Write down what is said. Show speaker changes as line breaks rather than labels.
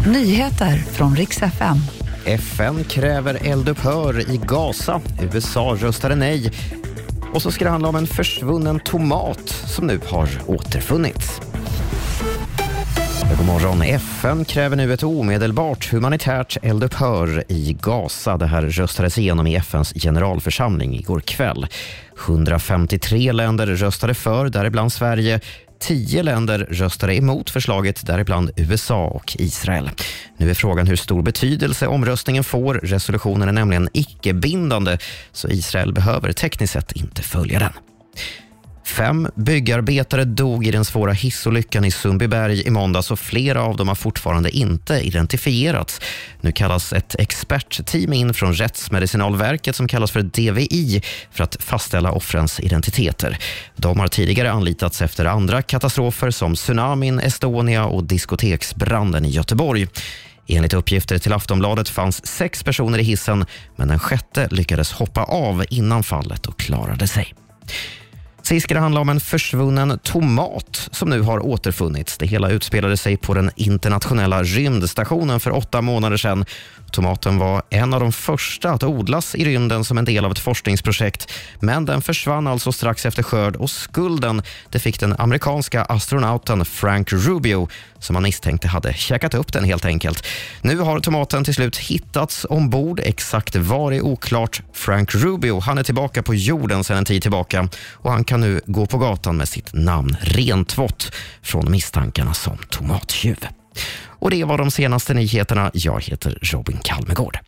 Nyheter från riks FM.
FN kräver eldupphör i Gaza. USA röstade nej. Och så ska det handla om en försvunnen tomat som nu har återfunnits. God morgon. FN kräver nu ett omedelbart humanitärt eldupphör i Gaza. Det här röstades igenom i FNs generalförsamling igår kväll. 153 länder röstade för, däribland Sverige. Tio länder röstade emot förslaget, däribland USA och Israel. Nu är frågan hur stor betydelse omröstningen får. Resolutionen är nämligen icke-bindande, så Israel behöver tekniskt sett inte följa den. Fem byggarbetare dog i den svåra hissolyckan i Sundbyberg i måndags och flera av dem har fortfarande inte identifierats. Nu kallas ett expertteam in från Rättsmedicinalverket som kallas för DVI för att fastställa offrens identiteter. De har tidigare anlitats efter andra katastrofer som tsunamin, Estonia och diskoteksbranden i Göteborg. Enligt uppgifter till Aftonbladet fanns sex personer i hissen men den sjätte lyckades hoppa av innan fallet och klarade sig. Sist ska det handla om en försvunnen tomat som nu har återfunnits. Det hela utspelade sig på den internationella rymdstationen för åtta månader sedan. Tomaten var en av de första att odlas i rymden som en del av ett forskningsprojekt. Men den försvann alltså strax efter skörd och skulden det fick den amerikanska astronauten Frank Rubio som man misstänkte hade käkat upp den helt enkelt. Nu har tomaten till slut hittats ombord. Exakt var är oklart. Frank Rubio han är tillbaka på jorden sedan en tid tillbaka och han kan nu gå på gatan med sitt namn rentvått från misstankarna som tomattjuv. Och det var de senaste nyheterna. Jag heter Robin Kalmegård.